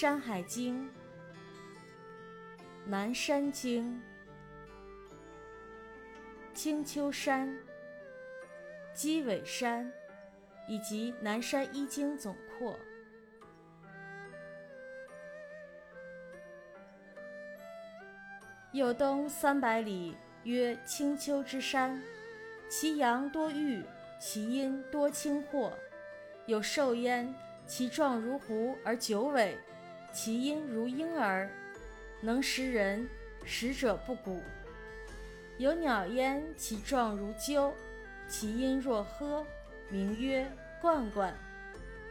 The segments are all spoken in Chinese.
山海经》《南山经》《青丘山》《鸡尾山》以及《南山一经》总括。有东三百里，曰青丘之山，其阳多玉，其阴多青货。有兽焉，其状如狐而九尾，其音如婴儿，能食人，食者不蛊。有鸟焉，其状如鸠，其音若呵，名曰冠冠，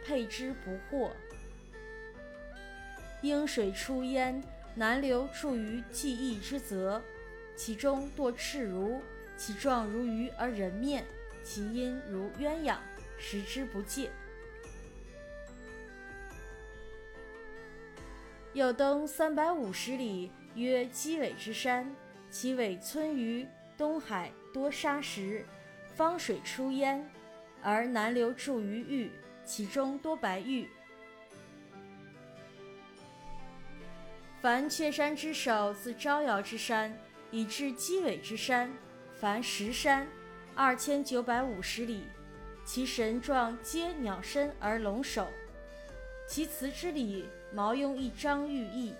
佩之不惑。应水出焉。南流注于记忆之泽，其中堕赤如，其状如鱼而人面，其音如鸳鸯，食之不戒。有登三百五十里，曰鸡尾之山，其尾村于东海，多沙石，方水出焉，而南流注于玉，其中多白玉。凡雀山之首，自招摇之山以至鸡尾之山，凡十山，二千九百五十里。其神状皆鸟身而龙首。其辞之礼，毛用一张玉翼，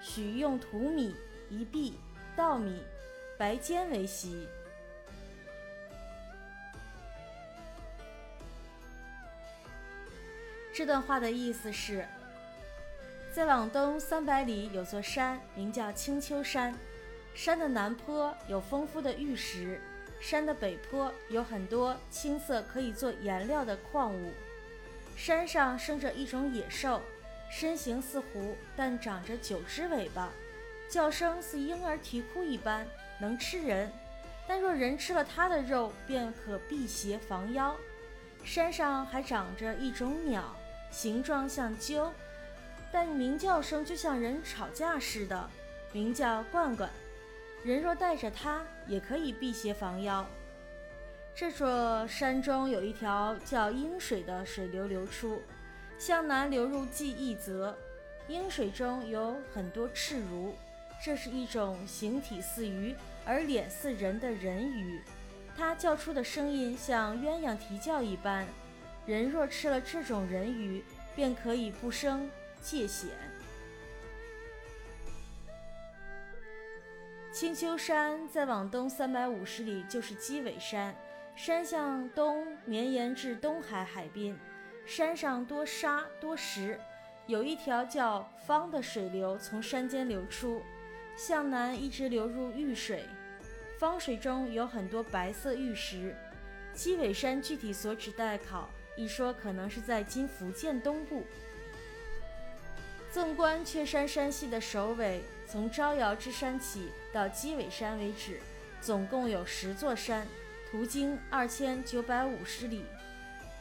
许用土米、一币、稻米、白坚为席。这段话的意思是。再往东三百里有座山，名叫青丘山。山的南坡有丰富的玉石，山的北坡有很多青色可以做颜料的矿物。山上生着一种野兽，身形似狐，但长着九只尾巴，叫声似婴儿啼哭一般，能吃人。但若人吃了它的肉，便可辟邪防妖。山上还长着一种鸟，形状像鸠。但鸣叫声就像人吵架似的，名叫罐罐。人若带着它，也可以辟邪防妖。这座山中有一条叫鹰水的水流流出，向南流入记忆泽。鹰水中有很多赤如，这是一种形体似鱼而脸似人的人鱼。它叫出的声音像鸳鸯啼叫一般。人若吃了这种人鱼，便可以不生。界险。青丘山再往东三百五十里就是鸡尾山，山向东绵延至东海海滨，山上多沙多石，有一条叫方的水流从山间流出，向南一直流入玉水，方水中有很多白色玉石。鸡尾山具体所指待考，一说可能是在今福建东部。纵观雀山山系的首尾，从招摇之山起到鸡尾山为止，总共有十座山，途经二千九百五十里。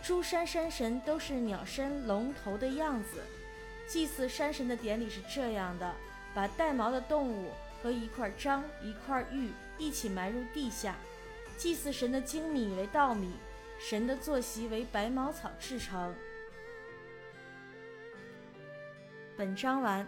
诸山山神都是鸟身龙头的样子。祭祀山神的典礼是这样的：把带毛的动物和一块章、一块玉一起埋入地下。祭祀神的精米为稻米，神的坐席为白茅草制成。本章完。